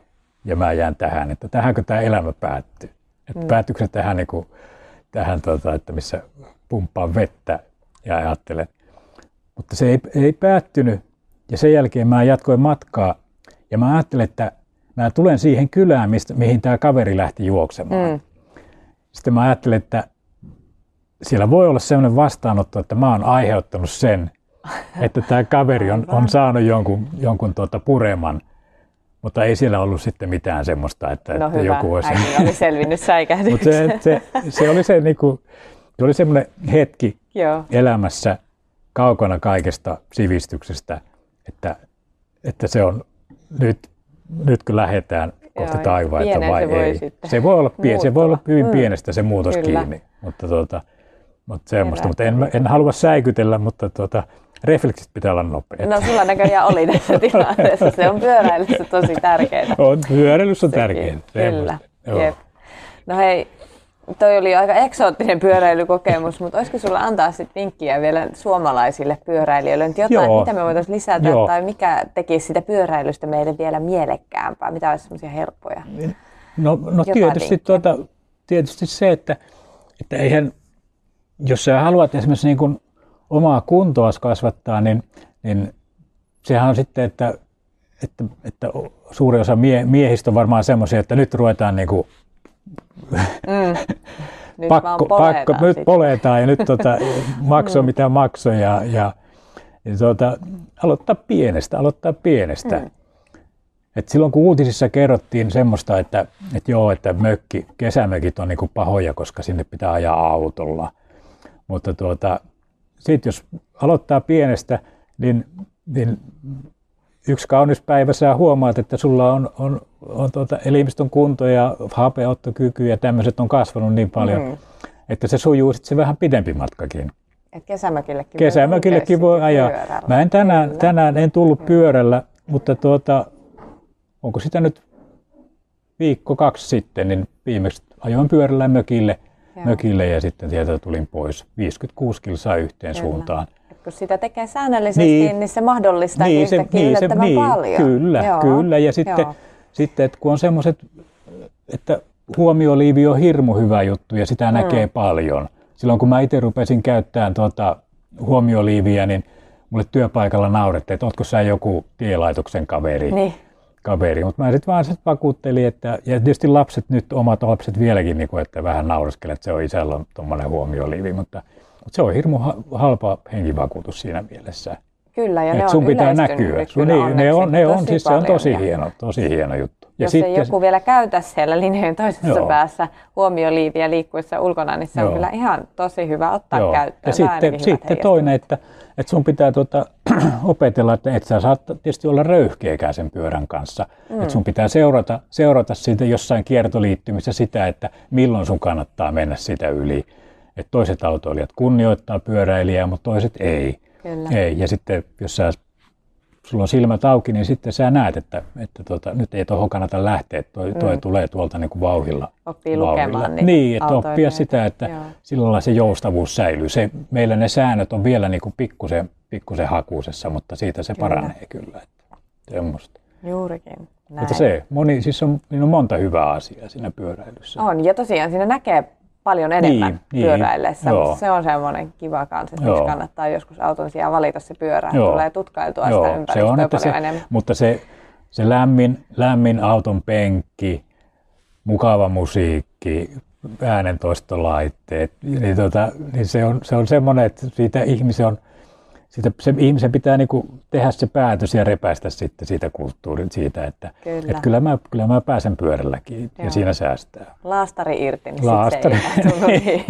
ja mä jään tähän, että tähänkö tämä elämä päättyy. Että mm. päättyykö se tähän, niin kuin, tähän tuota, että missä pumppaa vettä ja ajattelen. Mutta se ei, ei päättynyt ja sen jälkeen mä jatkoin matkaa ja mä ajattelin, että mä tulen siihen kylään, mistä, mihin tämä kaveri lähti juoksemaan. Mm. Sitten mä ajattelin, että siellä voi olla sellainen vastaanotto, että mä oon aiheuttanut sen, että tämä kaveri on, on saanut jonkun, jonkun tuota pureman, mutta ei siellä ollut sitten mitään semmoista, että, no että hyvä. joku olisi... Hänkin oli selvinnyt mutta se, se, se, oli se, niinku, se oli semmoinen hetki Joo. elämässä kaukana kaikesta sivistyksestä, että, että se on nyt, nyt kun lähdetään kohti taivaita vai se ei. Voi se voi olla, pien, se voi olla hyvin mm. pienestä se muutos Kyllä. kiinni, mutta, tuota, mutta semmoista. Mutta en, en halua säikytellä, mutta tuota, refleksit pitää olla nopeita. No sulla näköjään oli tässä (laughs) tilanteessa. Se on pyöräilyssä tosi tärkeää. On, pyöräilyssä on tärkeää. Kyllä. Jep. No hei, toi oli aika eksoottinen pyöräilykokemus, mutta olisiko sulla antaa sit vinkkiä vielä suomalaisille pyöräilijöille? Jotain, Joo. mitä me voitaisiin lisätä Joo. tai mikä tekisi sitä pyöräilystä meille vielä mielekkäämpää? Mitä olisi sellaisia helppoja? No, no tietysti, tuota, tietysti se, että, että eihän, jos sä haluat esimerkiksi niin kuin omaa kuntoa kasvattaa, niin, niin sehän on sitten, että, että, että suuri osa mie, miehistä on varmaan semmoisia, että nyt ruvetaan niin kuin Mm. (laughs) Nyt pakko, pakko nyt poletaan ja nyt tota, (laughs) maksoi mm. mitä maksoi ja, ja, ja tuota, aloittaa pienestä, aloittaa pienestä. Mm. Et silloin kun uutisissa kerrottiin semmoista, että, että joo, että mökki, kesämökit on niin pahoja, koska sinne pitää ajaa autolla. Mutta tuota, sitten jos aloittaa pienestä, niin, niin yksi kaunis päivä sä huomaat, että sulla on, on, on tuota elimistön kunto ja hapeottokyky ja tämmöiset on kasvanut niin paljon, mm. että se sujuu sitten se vähän pidempi matkakin. Et kesämökillekin, kesämökillekin voi, ajaa. Pyörällä. Mä en tänään, tänään en tullut mm. pyörällä, mutta tuota, onko sitä nyt viikko kaksi sitten, niin viimeksi ajoin pyörällä mökille, Joo. mökille ja sitten sieltä tulin pois. 56 kilsaa yhteen Kyllä. suuntaan. Kun sitä tekee säännöllisesti, Niin. niin, niin se mahdollistaa niin, yhtäkkiä niin, yllättävän paljon. Kyllä, Joo. kyllä. Ja sitten, Joo. sitten että kun on semmoiset, että huomioliivi on hirmu hyvä juttu ja sitä mm. näkee paljon. Silloin kun mä itse rupesin käyttämään tuota huomioliiviä, niin mulle työpaikalla naurettiin, että ootko sä joku tielaitoksen kaveri. Niin. kaveri. Mutta mä sitten vaan sit vakuuttelin, että, ja tietysti lapset nyt, omat lapset vieläkin, niin kuin, että vähän nauraskelee, että se on isällä tuommoinen huomioliivi, mutta, mutta se on hirmu ha- halpa henkivakuutus siinä mielessä. Kyllä, ja ne Et on sun pitää yleistynyt näkyä. Sun, niin, ne on, ne on, siis se on tosi Ja hieno, tosi hieno juttu. Jos ei joku vielä käytä siellä linjojen toisessa Joo. päässä huomioliiviä liikkuessa ulkona, niin se on Joo. kyllä ihan tosi hyvä ottaa Joo. käyttöön. Ja on sitten, sitten toinen, että, että sun pitää tuota, (clears throat) opetella, että et sä saat tietysti olla röyhkeäkään sen pyörän kanssa. Mm. Että sun pitää seurata, seurata siitä jossain kiertoliittymissä sitä, että milloin sun kannattaa mennä sitä yli. Että toiset autoilijat kunnioittaa pyöräilijää, mutta toiset ei. Kyllä. ei. Ja sitten jos sä, sulla on silmät auki, niin sitten sä näet, että, että tota, nyt ei tuohon kannata lähteä, että toi, toi mm. tulee tuolta niin kuin vauhilla. Oppii vauhdilla. lukemaan niitä Niin, että oppia sitä, että Joo. sillä lailla se joustavuus säilyy. Se, meillä ne säännöt on vielä niin kuin pikkusen, pikkusen hakuisessa, mutta siitä se Kyllä. paranee kyllä. Että, semmoista. Juurikin. Näin. Mutta se, moni, siis on, niin on monta hyvää asiaa siinä pyöräilyssä. On, ja tosiaan siinä näkee paljon enemmän Niin, niin, pyöräillessä, mutta se on semmoinen kiva kanssa, että Joo. miksi kannattaa joskus auton sijaan valita se pyörä, Joo. tulee tutkailtua Joo, sitä se ympäristöä on, että paljon se, enemmän. mutta se, se lämmin, lämmin auton penkki, mukava musiikki, äänentoistolaitteet, niin, tota, niin se on, se on semmoinen, että siitä ihmisen on, siitä, se ihmisen pitää niinku tehdä se päätös ja repäistä sitten siitä kulttuurin siitä, että Kyllä. että kyllä, mä, kyllä mä pääsen pyörälläkin Joo. ja siinä säästää. Laastari irti, niin Laastari. se ei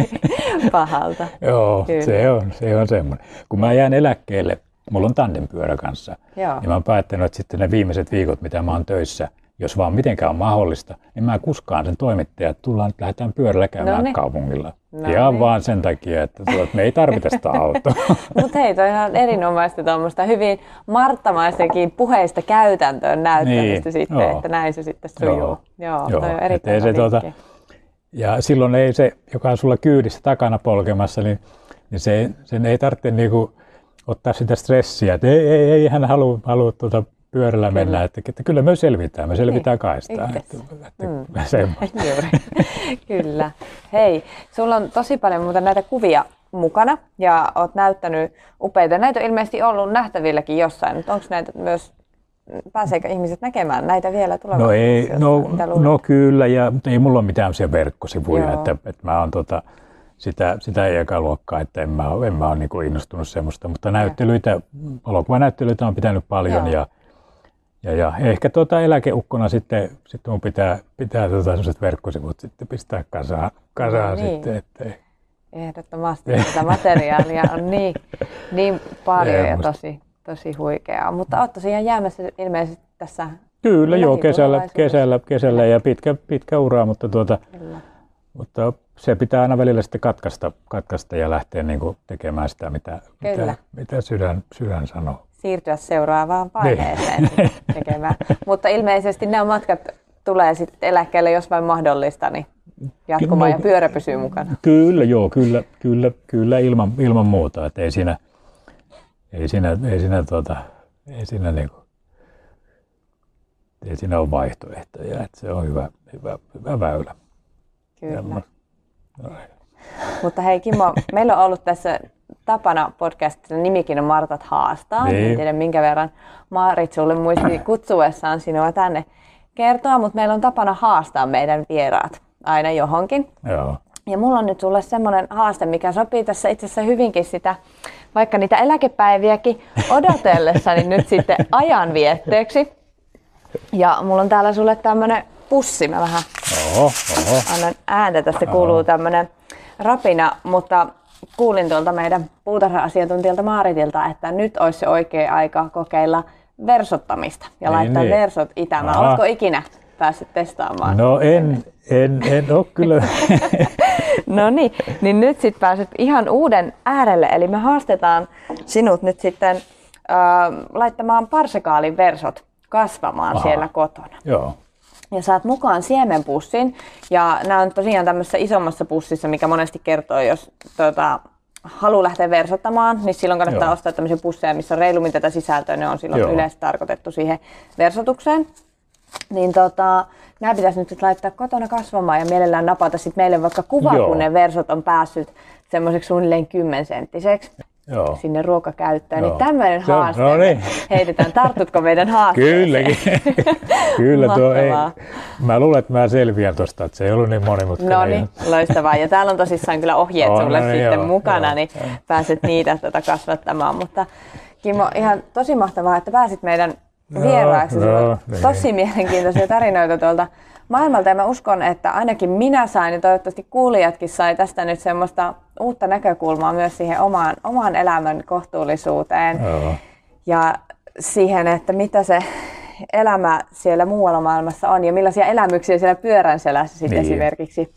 niin (laughs) pahalta. Joo, Kyllä. se on, se on semmoinen. Kun mä jään eläkkeelle, mulla on tandempyörä kanssa, Joo. niin mä oon päättänyt, että sitten ne viimeiset viikot, mitä mä oon töissä, jos vaan mitenkään on mahdollista, niin mä kuskaan sen toimittajan, että tullaan, että lähdetään pyörällä käymään Noniin. kaupungilla. No Ihan vaan sen takia, että, tuota, että me ei tarvita sitä (laughs) autoa. Mutta hei, toi on erinomaista tuommoista hyvin marttamaistakin puheista käytäntöön näyttämistä Niin, sitten, joo. että näin se sitten sujuu. Joo. Joo, Joo, toi on erittäin se tuota-. Ja silloin ei se, joka on sulla kyydissä takana polkemassa, niin, niin se, sen ei tarvitse niinku ottaa sitä stressiä, että ei, ei, ei hän halua, halua tuota pyörällä mennä, että, että kyllä me selvitään, me selvitään Niin, kaistaan. Että, että, Mm. (laughs) Juuri. Kyllä. Hei, sulla on tosi paljon muuta näitä kuvia mukana ja oot näyttänyt upeita. Näitä on ilmeisesti ollut nähtävilläkin jossain, mutta onko näitä myös, pääseekö ihmiset näkemään näitä vielä No tulevaisuudessa? ei, no, Mitä luulet? no kyllä, ja, mutta ei mulla ole mitään verkkosivuja, Joo. että, että mä oon tota, sitä, sitä ei luokkaa, että en mä en mä ole niin innostunut semmoista, mutta näyttelyitä, elokuvanäyttelyitä on pitänyt paljon Joo. ja, ja, ja, ehkä tuota eläkeukkona sitten, sitten mun pitää, pitää tota sellaiset verkkosivut sitten pistää kasaan, kasaan No niin. sitten, ettei, Ehdottomasti tätä materiaalia on niin, niin paljon ja Semmosta. tosi, tosi huikeaa. Mutta oot tosiaan jäämässä ilmeisesti tässä Kyllä joo, kesällä, kesällä, kesällä ja pitkä, pitkä ura, mutta, tuota, Kyllä. mutta se pitää aina välillä sitten katkaista, katkaista ja lähteä niin kuin tekemään sitä, mitä, Kyllä. mitä, mitä sydän, sydän sanoo. Siirtyä seuraavaan Niin. vaiheeseen (laughs) tekemään. Mutta ilmeisesti nämä matkat tulee sitten eläkkeelle, jos vain mahdollista, niin jatkumaan No, ja pyörä pysyy mukana. Kyllä, joo, kyllä, kyllä, kyllä ilman, ilman muuta, että ei siinä, ei siinä, ei siinä, tuota, ei siinä niinku, ei siinä ole vaihtoehtoja, että se on hyvä, hyvä, hyvä väylä. Kyllä. Mutta hei Kimmo, meillä on ollut tässä tapana podcastissa, nimikin on Martat haastaa. Niin. En tiedä minkä verran Maarit sulle muisti (clears throat) kutsuessaan sinua tänne kertoa, mutta meillä on tapana haastaa meidän vieraat aina johonkin. Joo. Ja mulla on nyt sulle semmoinen haaste, mikä sopii tässä itse asiassa hyvinkin sitä, vaikka niitä eläkepäiviäkin (laughs) odotellessani nyt sitten ajanvietteeksi. Ja mulla on täällä sulle tämmönen pussi, mä vähän Oho, oho. annan ääntä, tästä kuuluu tämmönen rapina, mutta kuulin tuolta meidän puutarha-asiantuntijalta Maaritilta, että nyt olisi se oikea aika kokeilla versottamista ja Niin, laittaa niin. versot itämään. Aha. Oletko ikinä päässyt testaamaan? No en, en, en ole kyllä. (laughs) No niin, niin nyt sitten pääset ihan uuden äärelle, eli me haastetaan sinut nyt sitten äh, laittamaan parsekaalin versot kasvamaan Aha. siellä kotona. Joo. Ja saat mukaan siemenpussin. Ja nämä on tosiaan tämmöisessä isommassa pussissa, mikä monesti kertoo, jos tuota, haluaa lähteä versottamaan, niin silloin kannattaa Joo. ostaa tämmöisiä pusseja, missä on reilummin tätä sisältöä. Ne on silloin Joo. yleensä tarkoitettu siihen versotukseen. Niin tota, nämä pitäisi nyt laittaa kotona kasvamaan ja mielellään napata sit meille vaikka kuva, Joo. kun ne versot on päässyt semmoiseksi suunnilleen kymmensenttiseksi. Joo. sinne ruokakäyttöön. Niin Joo. Niin tämmöinen haaste no niin. heitetään. Tartutko meidän haasteeseen? Kylläkin. (laughs) Kyllä tuo ei. Mä luulen, että mä selviän tuosta, että se ei ollut niin monimutkainen. No niin, loistavaa. Ja täällä on tosissaan kyllä ohjeet on, sulle no, niin, sitten joo, mukana, joo, niin joo. pääset niitä tätä kasvattamaan. Mutta Kimmo, ihan tosi mahtavaa, että pääsit meidän vieraaksi. No, niin. Tosi mielenkiintoisia tarinoita tuolta maailmalta ja mä uskon, että ainakin minä sain ja toivottavasti kuulijatkin sai tästä nyt semmoista uutta näkökulmaa myös siihen omaan, omaan elämän kohtuullisuuteen Joo. ja siihen, että mitä se elämä siellä muualla maailmassa on ja millaisia elämyksiä siellä pyörän selässä sitten niin. esimerkiksi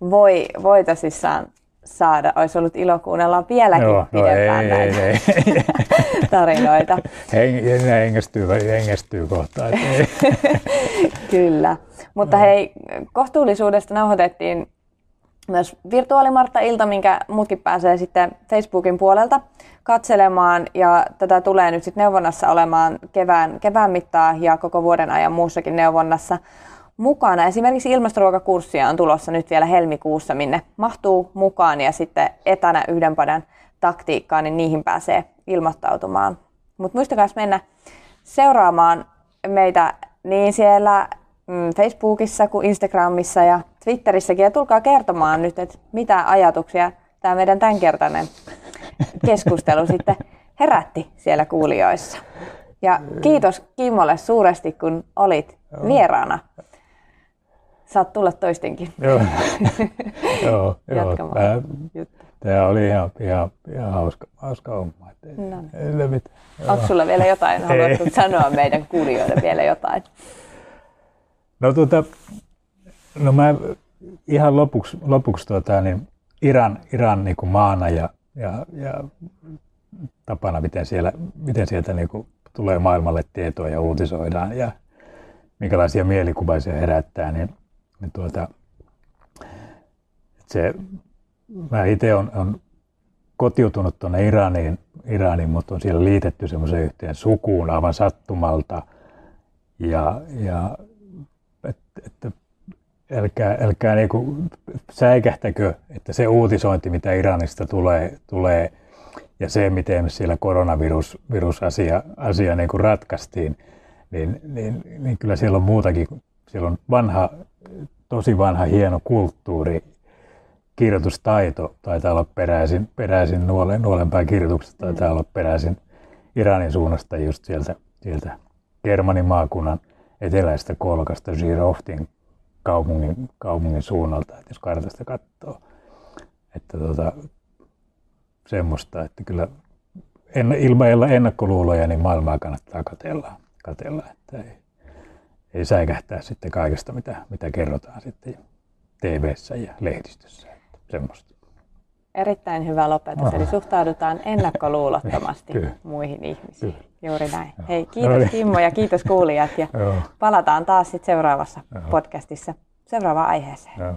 voi, voi tosissaan saada. Olisi ollut ilo kuunnella vieläkin Joo, no pidempään ei, näitä ei, ei, (laughs) tarinoita. Heng, hengästyy, hengästyy kohta. (laughs) Kyllä. Mutta hei, kohtuullisuudesta nauhoitettiin myös virtuaalimartta-ilta, minkä muutkin pääsee sitten Facebookin puolelta katselemaan. Ja tätä tulee nyt sitten neuvonnassa olemaan kevään, kevään mittaa ja koko vuoden ajan muussakin neuvonnassa mukana. Esimerkiksi ilmastoruokakurssia on tulossa nyt vielä helmikuussa, minne mahtuu mukaan ja sitten etänä yhden padan taktiikkaan, niin niihin pääsee ilmoittautumaan. Mutta muistakaa mennä seuraamaan meitä niin siellä Facebookissa kuin Instagramissa ja Twitterissäkin. Ja tulkaa kertomaan nyt, että mitä ajatuksia tämä meidän tämänkertainen keskustelu (laughs) sitten herätti siellä kuulijoissa. Ja kiitos Kimmolle suuresti, kun olit vieraana. Saat tulla toistenkin. Joo, (laughs) joo, joo. Tämä oli ihan, ihan, ihan hauska, hauska homma. No. Onko sulla vielä jotain? Haluatko sanoa meidän kuulijoille vielä jotain? No, tuota, no mä ihan lopuksi, lopuksi tuota, niin Iran, Iran niin kuin maana ja, ja, ja tapana, miten, siellä, miten sieltä niin kuin tulee maailmalle tietoa ja uutisoidaan ja minkälaisia mielikuvaisia herättää, niin, niin tuota, se, mä itse on, on kotiutunut tuonne Iraniin, Iraniin, mutta on siellä liitetty semmoisen yhteen sukuun aivan sattumalta. Ja, ja että, että älkää, älkää niinku säikähtäkö, että se uutisointi, mitä Iranista tulee, tulee ja se, miten siellä koronavirusasia asia niin kuin ratkaistiin, niin, niin, niin kyllä siellä on muutakin. Siellä on vanha, tosi vanha hieno kulttuuri, kirjoitustaito taitaa olla peräisin, peräisin nuolen, nuolenpään kirjoituksesta taitaa olla peräisin Iranin suunnasta just sieltä, sieltä Germanin maakunnan eteläistä kolkasta Giroftin kaupungin, kaupungin suunnalta, että jos kartasta katsoo. Että tota, semmoista, että kyllä en, ilman ennakkoluuloja niin maailmaa kannattaa katella, katella että ei, ei säikähtää sitten kaikesta, mitä, mitä kerrotaan sitten tv ja lehdistössä. Että semmoista. Erittäin hyvä lopetus, eli suhtaudutaan ennakkoluulottomasti muihin ihmisiin. Kyllä. Juuri näin. Hei, kiitos no niin. Kimmo ja kiitos kuulijat ja palataan taas sitten seuraavassa podcastissa seuraavaan aiheeseen.